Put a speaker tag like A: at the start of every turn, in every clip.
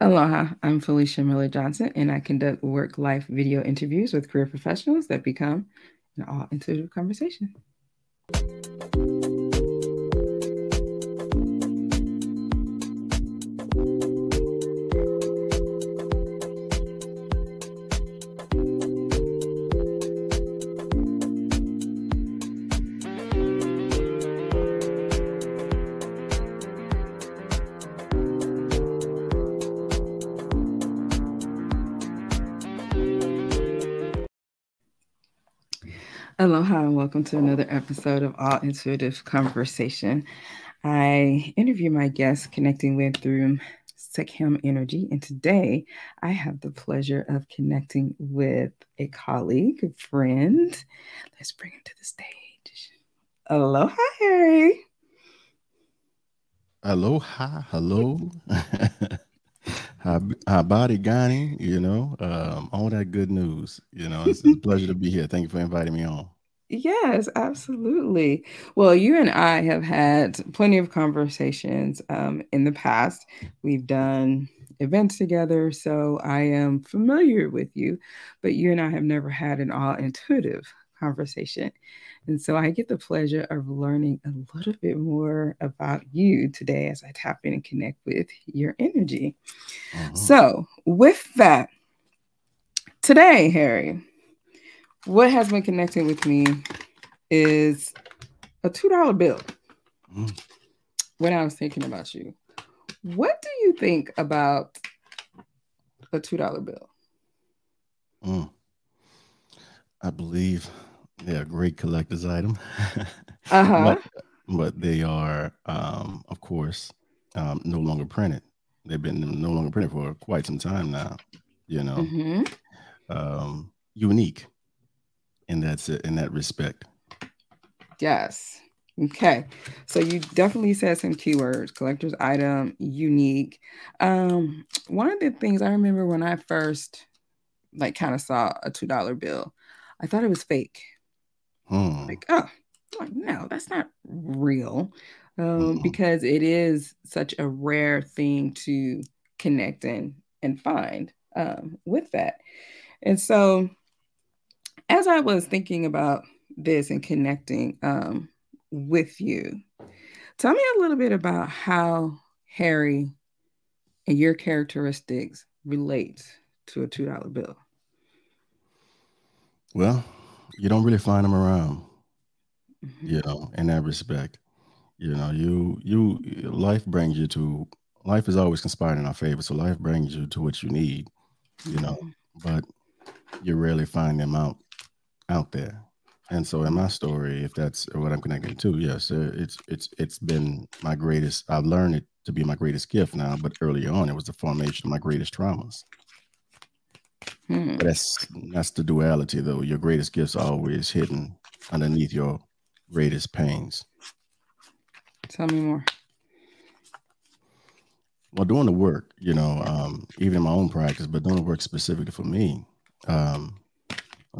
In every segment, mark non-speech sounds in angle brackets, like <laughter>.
A: Aloha, I'm Felicia Miller Johnson, and I conduct work life video interviews with career professionals that become an all intuitive conversation. Aloha and welcome to another episode of All Intuitive Conversation. I interview my guests connecting with through Sekhem Energy, and today I have the pleasure of connecting with a colleague, a friend. Let's bring him to the stage. Aloha, Harry.
B: Aloha, hello. <laughs> Habari Gani, you know, um, all that good news. You know, it's, it's a pleasure to be here. Thank you for inviting me on.
A: Yes, absolutely. Well, you and I have had plenty of conversations um, in the past. We've done events together, so I am familiar with you, but you and I have never had an all intuitive conversation. And so I get the pleasure of learning a little bit more about you today as I tap in and connect with your energy. Uh-huh. So, with that, today, Harry, what has been connecting with me is a $2 bill. Mm. When I was thinking about you, what do you think about a $2 bill?
B: Mm. I believe they're a great collector's item. <laughs> uh-huh. but, but, they are, um, of course, um, no longer printed. They've been no longer printed for quite some time now, you know. Mm-hmm. Um, unique in that in that respect.
A: Yes. Okay. So you definitely said some keywords, collector's item, unique. Um, one of the things I remember when I first like kind of saw a $2 bill, I thought it was fake. Hmm. Like, oh, like, no, that's not real. Um, hmm. because it is such a rare thing to connect and and find um, with that. And so as I was thinking about this and connecting um, with you, tell me a little bit about how Harry and your characteristics relate to a two dollar bill.
B: Well, you don't really find them around, mm-hmm. you know, in that respect. You know, you you life brings you to life is always conspiring in our favor. So life brings you to what you need, you know, mm-hmm. but you rarely find them out out there. And so in my story, if that's what I'm connecting to, yes, uh, it's it's it's been my greatest. I've learned it to be my greatest gift now, but earlier on, it was the formation of my greatest traumas. Hmm. That's that's the duality, though. Your greatest gifts are always hidden underneath your greatest pains.
A: Tell me more.
B: Well, doing the work, you know, um, even in my own practice, but doing the work specifically for me, um,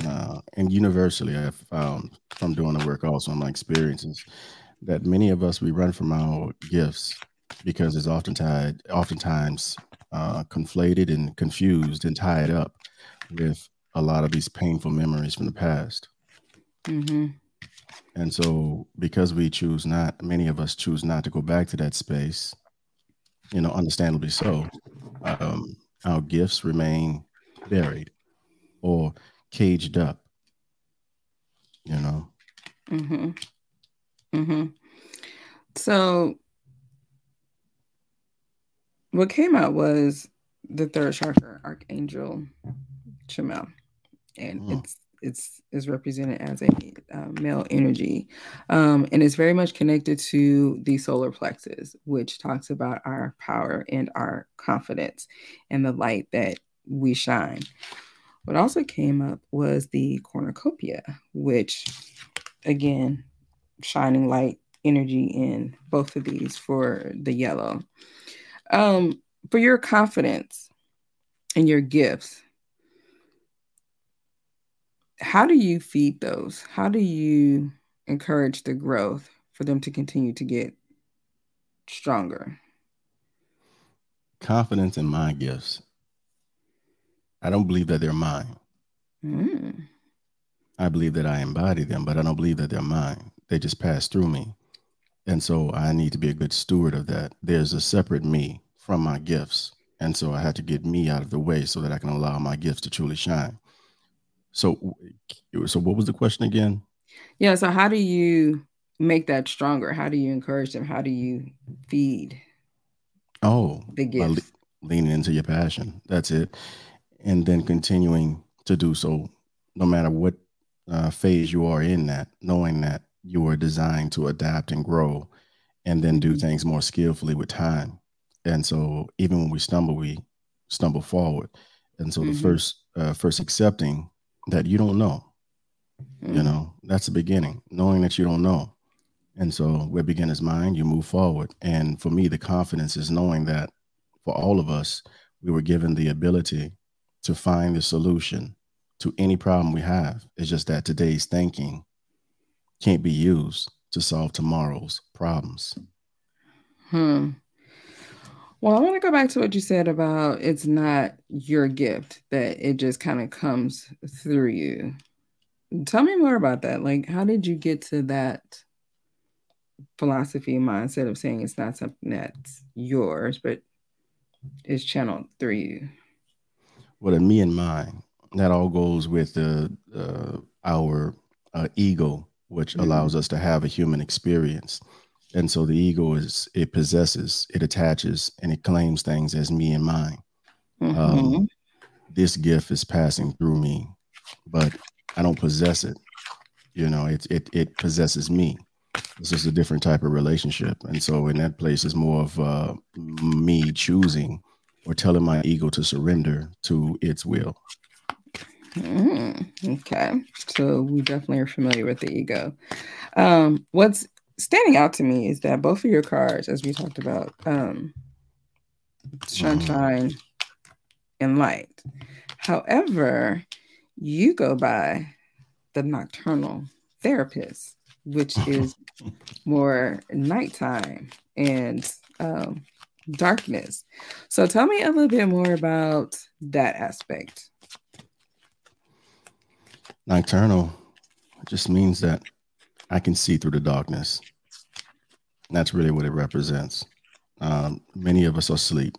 B: uh, and universally, I've found from doing the work also in my experiences that many of us we run from our gifts because it's often tied, oftentimes uh, conflated and confused and tied up with a lot of these painful memories from the past. Mm-hmm. And so, because we choose not, many of us choose not to go back to that space, you know, understandably so, um, our gifts remain buried or caged up. You know.
A: Mm-hmm. Mm-hmm. So what came out was the third chakra, Archangel Chamuel, and mm. it's it's is represented as a uh, male energy, um, and it's very much connected to the solar plexus, which talks about our power and our confidence and the light that we shine. What also came up was the cornucopia, which again, shining light energy in both of these for the yellow. Um, for your confidence and your gifts, how do you feed those? How do you encourage the growth for them to continue to get stronger?
B: confidence in my gifts. I don't believe that they're mine. Mm. I believe that I embody them, but I don't believe that they're mine. They just pass through me. And so I need to be a good steward of that. There's a separate me from my gifts. And so I had to get me out of the way so that I can allow my gifts to truly shine. So so what was the question again?
A: Yeah, so how do you make that stronger? How do you encourage them? How do you feed?
B: Oh, the gifts? Le- leaning into your passion. That's it. And then continuing to do so no matter what uh, phase you are in that, knowing that you are designed to adapt and grow and then do mm-hmm. things more skillfully with time. And so even when we stumble, we stumble forward. And so mm-hmm. the first uh, first accepting that you don't know, mm-hmm. you know, that's the beginning, knowing that you don't know. And so where beginner's mind, you move forward. And for me, the confidence is knowing that for all of us, we were given the ability to find the solution to any problem we have. It's just that today's thinking can't be used to solve tomorrow's problems.
A: Hmm. Well, I want to go back to what you said about it's not your gift, that it just kind of comes through you. Tell me more about that. Like, how did you get to that philosophy mindset of saying it's not something that's yours, but is channeled through you?
B: Well, in me and mine, that all goes with uh, uh, our uh, ego, which mm-hmm. allows us to have a human experience. And so the ego is it possesses, it attaches, and it claims things as me and mine. Mm-hmm. Um, this gift is passing through me, but I don't possess it. You know, it it it possesses me. This is a different type of relationship, and so in that place is more of uh, me choosing or telling my ego to surrender to its will.
A: Mm, okay. So we definitely are familiar with the ego. Um, what's standing out to me is that both of your cards, as we talked about, um, sunshine and light. However, you go by the nocturnal therapist, which is <laughs> more nighttime and um, darkness. So tell me a little bit more about that aspect.
B: Nocturnal just means that I can see through the darkness. That's really what it represents. Um, many of us are asleep.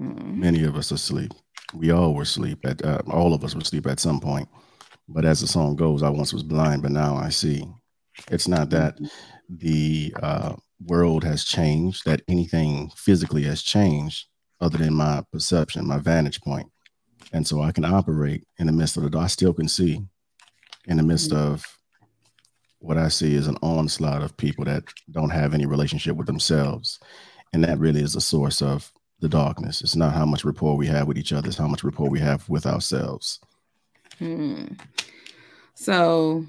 B: Mm-hmm. Many of us are asleep. We all were asleep at uh, all of us were asleep at some point. But as the song goes, I once was blind, but now I see. It's not that mm-hmm. the uh, world has changed, that anything physically has changed, other than my perception, my vantage point. And so I can operate in the midst of the dark. I still can see in the midst mm-hmm. of what I see is an onslaught of people that don't have any relationship with themselves. And that really is the source of the darkness. It's not how much rapport we have with each other, it's how much rapport we have with ourselves.
A: Hmm. So,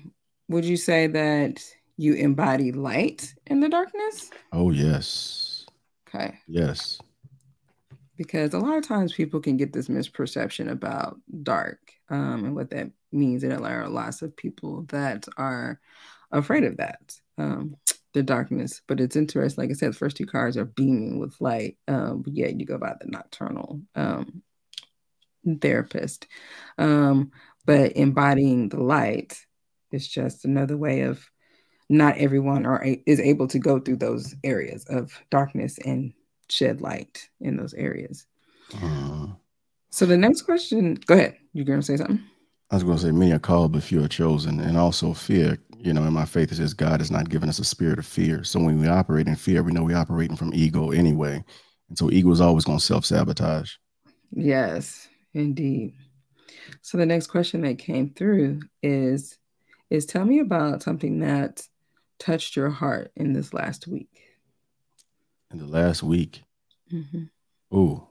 A: would you say that you embody light in the darkness?
B: Oh, yes.
A: Okay.
B: Yes.
A: Because a lot of times people can get this misperception about dark um, and what that means and there are lots of people that are afraid of that um, the darkness but it's interesting like i said the first two cards are beaming with light um, but yeah you go by the nocturnal um, therapist um, but embodying the light is just another way of not everyone are is able to go through those areas of darkness and shed light in those areas uh, so the next question go ahead you're going to say something
B: I was going to say, many are called, but few are chosen. And also fear, you know, in my faith, it says God has not given us a spirit of fear. So when we operate in fear, we know we're operating from ego anyway. And so ego is always going to self sabotage.
A: Yes, indeed. So the next question that came through is, is tell me about something that touched your heart in this last week.
B: In the last week? Mm-hmm. Ooh.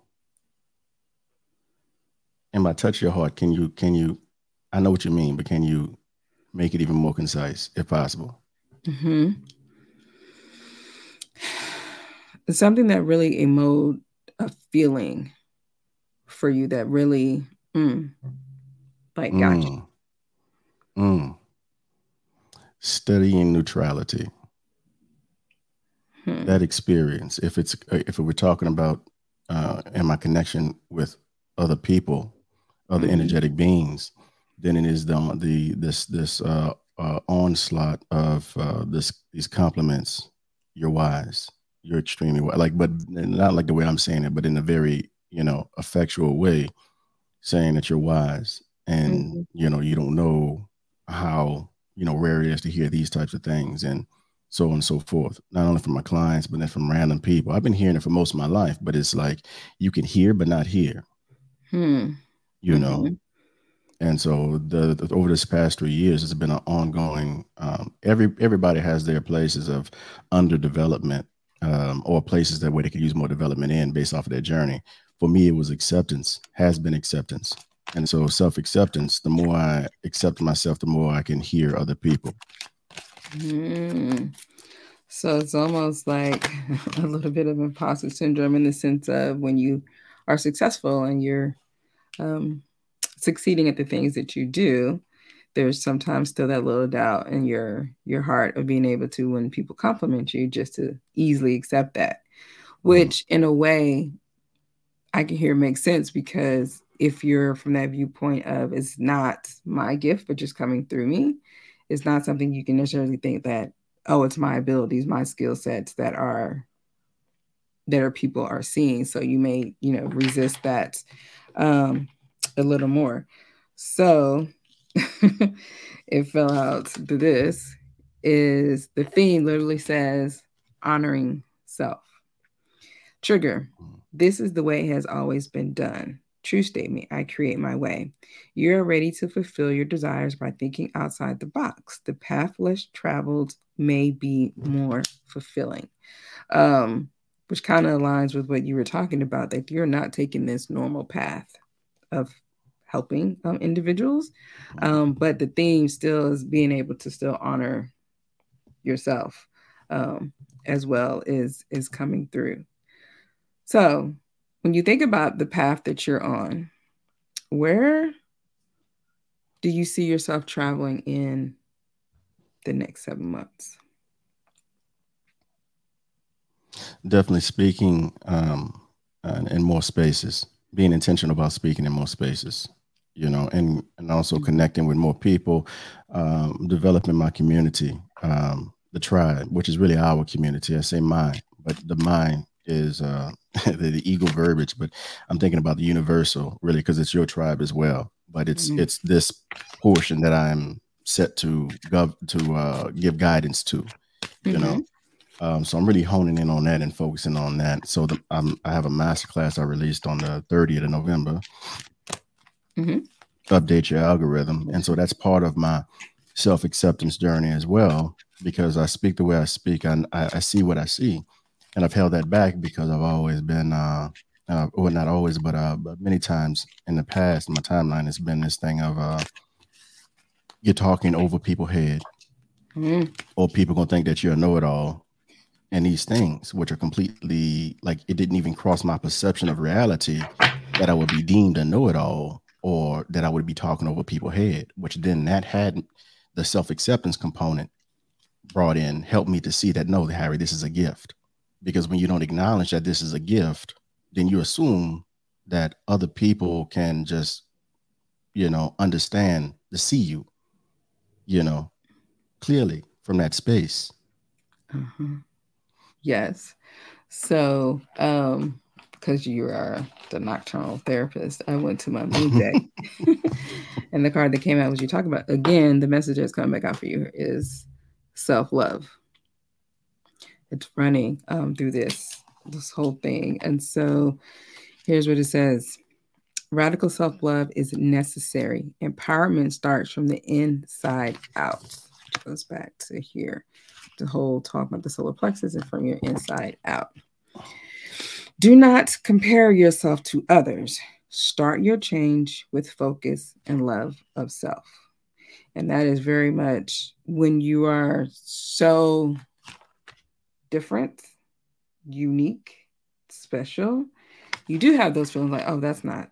B: And by touch your heart, can you can you I know what you mean, but can you make it even more concise if possible? Mm-hmm.
A: Something that really emote a feeling for you that really mm, like got mm. you.
B: Mm. Studying neutrality. Hmm. That experience, if it's if we're talking about uh, and my connection with other people, other mm-hmm. energetic beings, than it is the the this this uh, uh, onslaught of uh, this these compliments. You're wise. You're extremely wise. Like, but not like the way I'm saying it, but in a very you know effectual way, saying that you're wise and mm-hmm. you know you don't know how you know rare it is to hear these types of things and so on and so forth. Not only from my clients, but then from random people. I've been hearing it for most of my life, but it's like you can hear but not hear. Hmm. You mm-hmm. know. And so the, the, over this past three years, it's been an ongoing. Um, every everybody has their places of underdevelopment um, or places that where they could use more development in based off of their journey. For me, it was acceptance. Has been acceptance. And so self acceptance. The more I accept myself, the more I can hear other people.
A: Mm. So it's almost like <laughs> a little bit of imposter syndrome in the sense of when you are successful and you're um, succeeding at the things that you do, there's sometimes still that little doubt in your your heart of being able to, when people compliment you, just to easily accept that. Mm-hmm. Which, in a way, I can hear makes sense because if you're from that viewpoint of it's not my gift, but just coming through me, it's not something you can necessarily think that oh it's my abilities my skill sets that are that are people are seeing. So you may you know resist that um a little more. So <laughs> it fell out to this is the theme literally says honoring self. Trigger. This is the way it has always been done True statement I create my way. You're ready to fulfill your desires by thinking outside the box. The path less traveled may be more fulfilling. Um, which kind of aligns with what you were talking about that you're not taking this normal path of helping um, individuals. Um, but the theme still is being able to still honor yourself um, as well is is coming through. So when you think about the path that you're on, where do you see yourself traveling in the next seven months?
B: Definitely speaking um, in more spaces, being intentional about speaking in more spaces, you know, and and also mm-hmm. connecting with more people, um, developing my community, um, the tribe, which is really our community. I say mine, but the mine is uh, <laughs> the, the, ego verbiage, but I'm thinking about the universal really because it's your tribe as well. But it's mm-hmm. it's this portion that I'm set to gov to uh, give guidance to, you mm-hmm. know. Um, so I'm really honing in on that and focusing on that. So the, um, I have a master class I released on the 30th of November. Mm-hmm. Update your algorithm, and so that's part of my self acceptance journey as well. Because I speak the way I speak, and I, I see what I see and I've held that back because I've always been, uh, uh, well, not always, but uh, but many times in the past, my timeline has been this thing of uh, you're talking over people's head, mm-hmm. or people gonna think that you're a know-it-all, and these things, which are completely like it didn't even cross my perception of reality that I would be deemed a know-it-all, or that I would be talking over people's head, which then that had the self-acceptance component brought in helped me to see that no, Harry, this is a gift because when you don't acknowledge that this is a gift then you assume that other people can just you know understand to see you you know clearly from that space.
A: Mm-hmm. yes. So um because you are the nocturnal therapist i went to my <laughs> moon deck. <laughs> And the card that came out was you talking about again the message that's coming back out for you is self-love it's running um, through this this whole thing. And so here's what it says. Radical self love is necessary. Empowerment starts from the inside out. Which goes back to here, the whole talk about the solar plexus and from your inside out. Do not compare yourself to others. Start your change with focus and love of self. And that is very much when you are so different, unique, special, you do have those feelings like, oh, that's not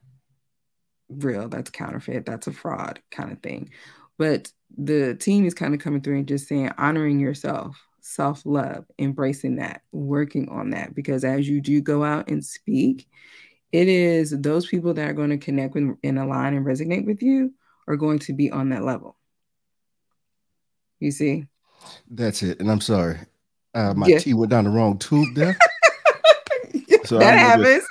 A: real, that's counterfeit, that's a fraud kind of thing. But the team is kind of coming through and just saying, honoring yourself, self love, embracing that, working on that. Because as you do go out and speak, it is those people that are going to connect with and align and resonate with you are going to be on that level. You see?
B: That's it. And I'm sorry. Uh, my tea went down the wrong tube there. <laughs>
A: so that happens.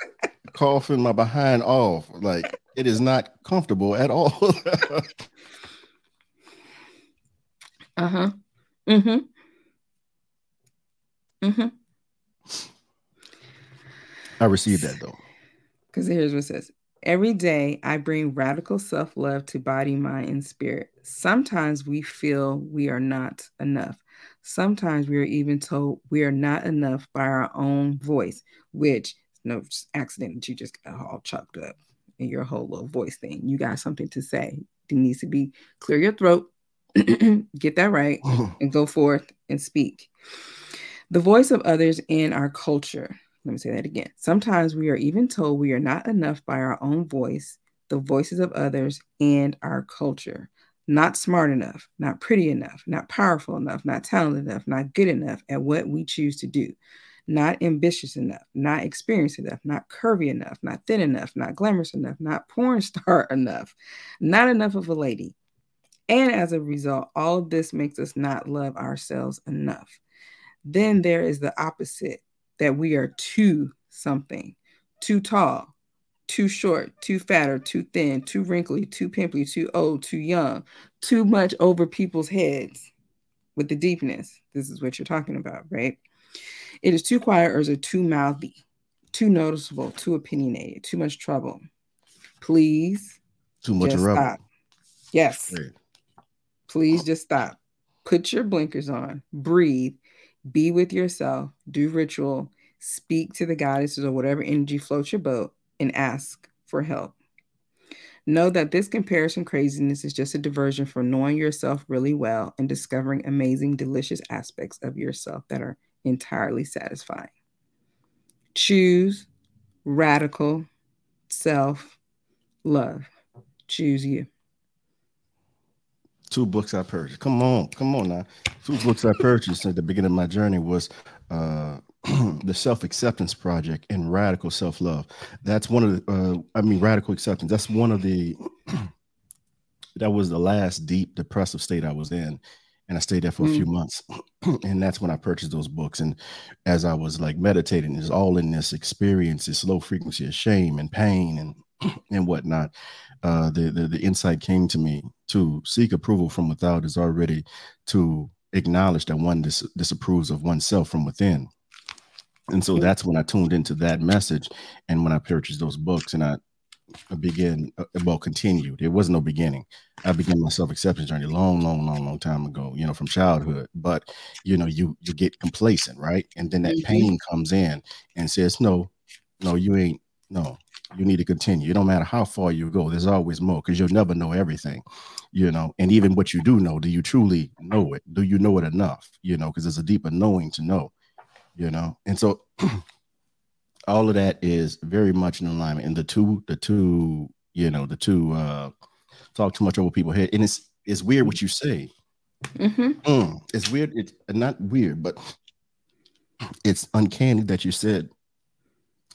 B: Coughing my behind off. Like it is not comfortable at all. <laughs>
A: uh-huh. Mm-hmm. Mm-hmm.
B: I received that though.
A: Because here's what it says. Every day, I bring radical self love to body, mind, and spirit. Sometimes we feel we are not enough. Sometimes we are even told we are not enough by our own voice, which no accident that you just got all chucked up in your whole little voice thing. You got something to say. It needs to be clear your throat, <clears throat> get that right, <sighs> and go forth and speak. The voice of others in our culture. Let me say that again. Sometimes we are even told we are not enough by our own voice, the voices of others, and our culture. Not smart enough, not pretty enough, not powerful enough, not talented enough, not good enough at what we choose to do not ambitious enough, not experienced enough, not curvy enough, not thin enough, not glamorous enough, not porn star enough, not enough of a lady. And as a result, all of this makes us not love ourselves enough. Then there is the opposite that we are too something, too tall, too short, too fat or too thin, too wrinkly, too pimply, too old, too young, too much over people's heads with the deepness. This is what you're talking about, right? It is too quiet or is it too mouthy, too noticeable, too opinionated, too much trouble. Please
B: too much
A: just stop. Yes. Right. Please just stop. Put your blinkers on, breathe, be with yourself, do ritual, speak to the goddesses or whatever energy floats your boat, and ask for help. Know that this comparison craziness is just a diversion from knowing yourself really well and discovering amazing, delicious aspects of yourself that are entirely satisfying. Choose radical self love. Choose you.
B: Two books I purchased. Come on, come on now. Two books I purchased at the beginning of my journey was uh, <clears throat> the Self Acceptance Project and Radical Self Love. That's one of the. Uh, I mean, Radical Acceptance. That's one of the. <clears throat> that was the last deep depressive state I was in, and I stayed there for mm. a few mm. months. <clears throat> and that's when I purchased those books. And as I was like meditating, it's all in this experience, this low frequency of shame and pain and and whatnot. Uh, the, the the insight came to me to seek approval from without is already to acknowledge that one dis- disapproves of oneself from within. And so that's when I tuned into that message, and when I purchased those books, and I begin uh, well continued. It was no beginning. I began my self-acceptance journey long long long long time ago you know from childhood. But you know you you get complacent right? And then that mm-hmm. pain comes in and says no no you ain't no you need to continue. It don't matter how far you go there's always more because you'll never know everything you know? And even what you do know do you truly know it? Do you know it enough you know? Because there's a deeper knowing to know you know and so <clears throat> all of that is very much in alignment. And the two, the two, you know, the two uh talk too much over people head. And it's it's weird what you say. Mm-hmm. Mm, it's weird. It's not weird, but <clears throat> it's uncanny that you said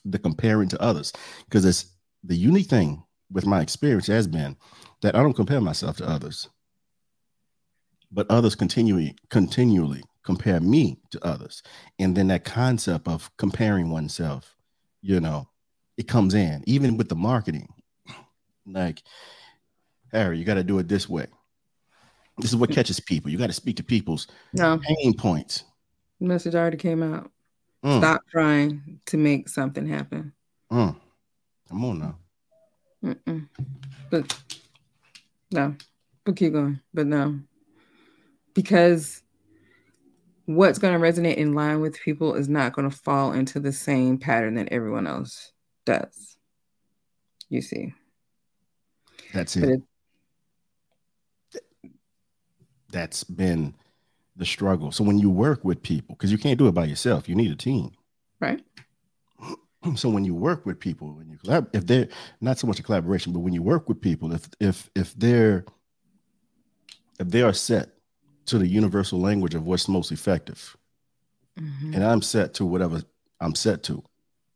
B: the comparing to others because it's the unique thing with my experience has been that I don't compare myself to others, but others continually continually compare me to others, and then that concept of comparing oneself you know, it comes in, even with the marketing. <clears throat> Like, Harry, you got to do it this way. This is what catches people. You got to speak to people's no. pain points.
A: The message already came out. Mm. Stop trying to make something happen.
B: Mm. Come on now.
A: Mm-mm. But no, but keep going. But no, because what's going to resonate in line with people is not going to fall into the same pattern that everyone else does. You see.
B: That's it. it. That's been the struggle. So when you work with people, because you can't do it by yourself, you need a team.
A: Right. <clears throat>
B: So when you work with people, when you collab, if they're not so much a collaboration, but when you work with people, if if if they're if they are set to the universal language of what's most effective. mm-hmm. and I'm set to whatever I'm set to.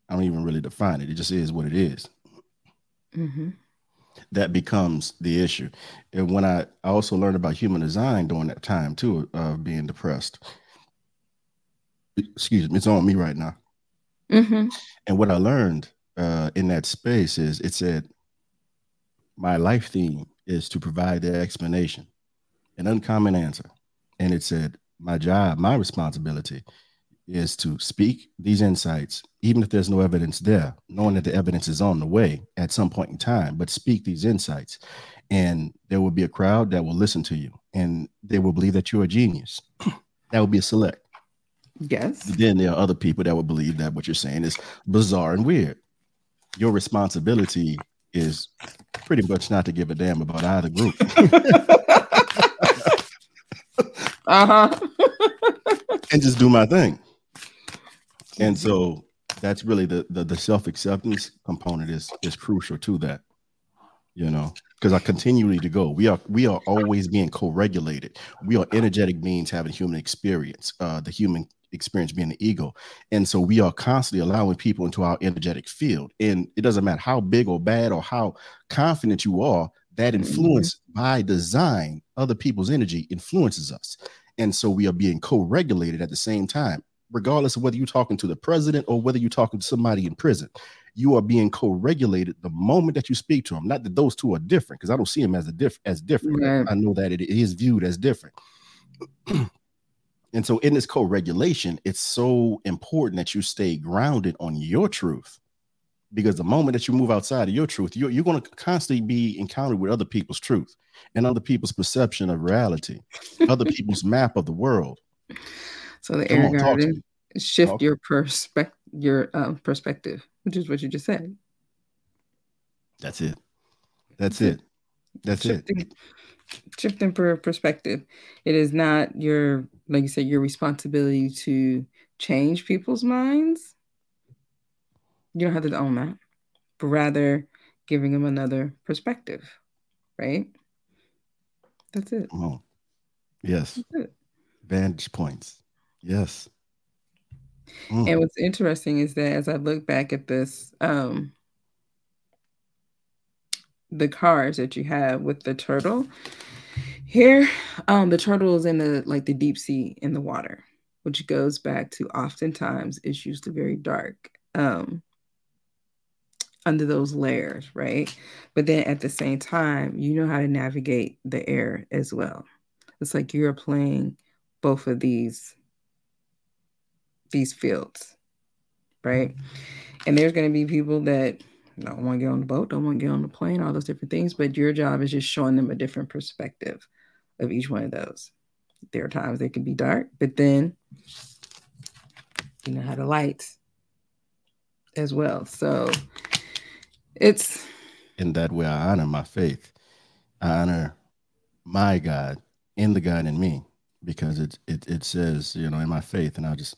B: I don't even really define it. It just is what it is. Mm-hmm. That becomes the issue. And when I, I also learned about human design during that time too of being depressed. Excuse me, it's on me right now. Mm-hmm. And what I learned uh, in that space is it said, my life theme is to provide the explanation, an uncommon answer. And it said, my job, my responsibility is to speak these insights, even if there's no evidence there, knowing that the evidence is on the way at some point in time, but speak these insights. And there will be a crowd that will listen to you and they will believe that you're a genius. <clears throat> that will be a select.
A: Yes.
B: Then there are other people that will believe that what you're saying is bizarre and weird. Your responsibility is pretty much not to give a damn about either group. <laughs> <laughs> uh-huh. <laughs> and just do my thing. And so that's really the the, the self-acceptance component is is crucial to that. You know, because I continually to go. We are we are always being co-regulated. We are energetic beings having human experience. Uh, the human experience being the ego. And so we are constantly allowing people into our energetic field. And it doesn't matter how big or bad or how confident you are, that mm-hmm. influence by design, other people's energy influences us. And so we are being co regulated at the same time, regardless of whether you're talking to the president or whether you're talking to somebody in prison. You are being co-regulated the moment that you speak to them. Not that those two are different, because I don't see them as a diff as different. Right. I know that it is viewed as different. <clears throat> And so, in this co regulation, it's so important that you stay grounded on your truth because the moment that you move outside of your truth, you're, you're going to constantly be encountered with other people's truth and other people's perception of reality, <laughs> other people's map of the world.
A: So, the air garden shift talk. your perspective, your um, perspective, which is what you just said.
B: That's it. That's it. That's
A: shifting,
B: it.
A: Shifting per perspective. It is not your like you said, your responsibility to change people's minds. You don't have to own that, but rather giving them another perspective, right? That's it.
B: Oh, yes. It. Vantage points. Yes.
A: Mm. And what's interesting is that as I look back at this, um, the cards that you have with the turtle, here, um, the turtle is in the like the deep sea in the water, which goes back to oftentimes it's usually very dark um, under those layers, right? But then at the same time, you know how to navigate the air as well. It's like you're playing both of these these fields, right? And there's going to be people that don't want to get on the boat, don't want to get on the plane, all those different things. But your job is just showing them a different perspective of each one of those. There are times they can be dark, but then you know how to light as well. So it's
B: in that way I honor my faith. I honor my God in the God in me because it it it says, you know, in my faith, and I'll just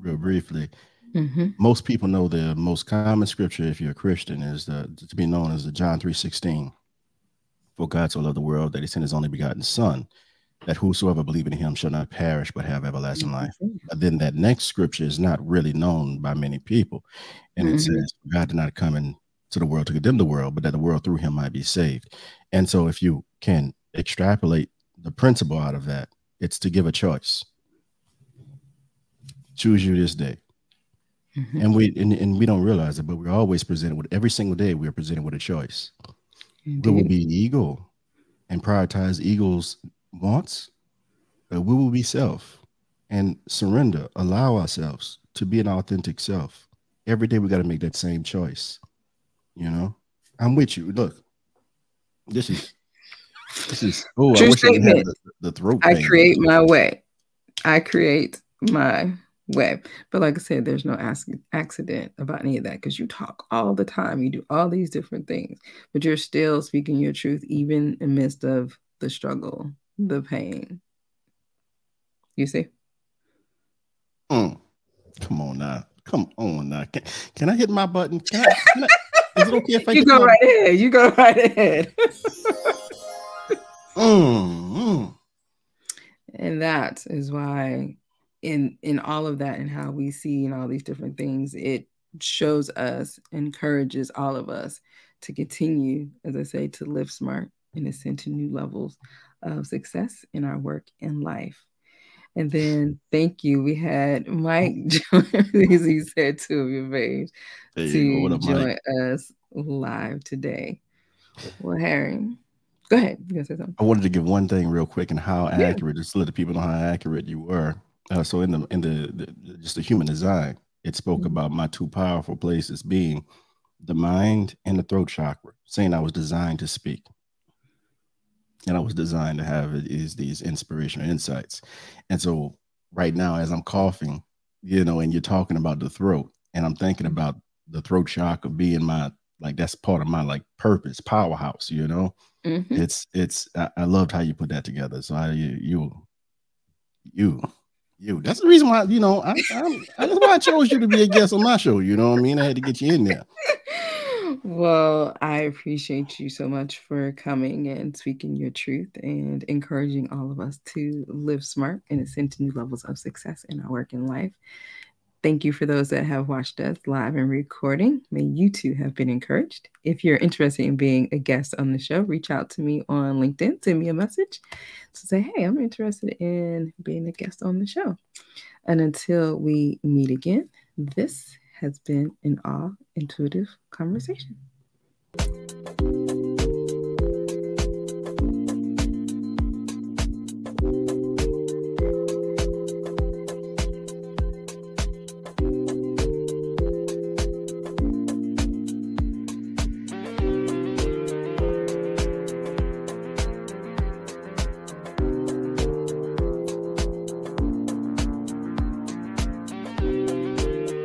B: real briefly. Mm-hmm. Most people know the most common scripture, if you're a Christian, is the, to be known as the John three sixteen. For God so loved the world that he sent his only begotten Son, that whosoever believe in him shall not perish but have everlasting life. But then that next scripture is not really known by many people. And mm-hmm. it says, God did not come into the world to condemn the world, but that the world through him might be saved. And so if you can extrapolate the principle out of that, it's to give a choice. Choose you this day. Mm-hmm. And we and, and we don't realize it, but we're always presented with every single day we are presented with a choice. Indeed. We will be ego and prioritize ego's wants, but we will be self and surrender, allow ourselves to be an authentic self. Every day we got to make that same choice. You know, I'm with you. Look, this is this is oh, True I wish statement. I had the, the throat.
A: I create my way. I create my way. But like I said, there's no accident about any of that because you talk all the time. You do all these different things, but you're still speaking your truth even in midst of the struggle, the pain. You see?
B: Mm. Come on now. Come on now. Can, can I hit my button? Can I, can I, is it okay if I
A: You go right ahead. You go right ahead. <laughs>
B: mm, mm.
A: And that is why in in all of that and how we see and all these different things, it shows us, encourages all of us to continue, as I say, to live smart and ascend to new levels of success in our work and life. And then thank you. We had Mike <laughs> join, as he said, two of your babes, to up, join Mike? us live today. Well, Harry, go ahead. You say something.
B: I wanted to give one thing real quick and how yeah. accurate, just to let the people know how accurate you were. Uh, so in the in the, the, just the human design, it spoke mm-hmm. about my two powerful places being the mind and the throat chakra, saying I was designed to speak and I was designed to have is these inspirational insights. And so right now, as I'm coughing, you know, and you're talking about the throat, and I'm thinking about the throat chakra being my like that's part of my like purpose, powerhouse, you know. Mm-hmm. It's it's I, I, loved how you put that together. So I you you you you that's the reason why you know I, I that's why I chose you to be a guest on my show. You know what I mean? I had to get you in there.
A: Well, I appreciate you so much for coming and speaking your truth and encouraging all of us to live smart and ascend to new levels of success in our work and life. Thank you for those that have watched us live and recording. May you too have been encouraged. If you're interested in being a guest on the show, reach out to me on LinkedIn, send me a message to say, hey, I'm interested in being a guest on the show. And until we meet again, this has been an all intuitive conversation.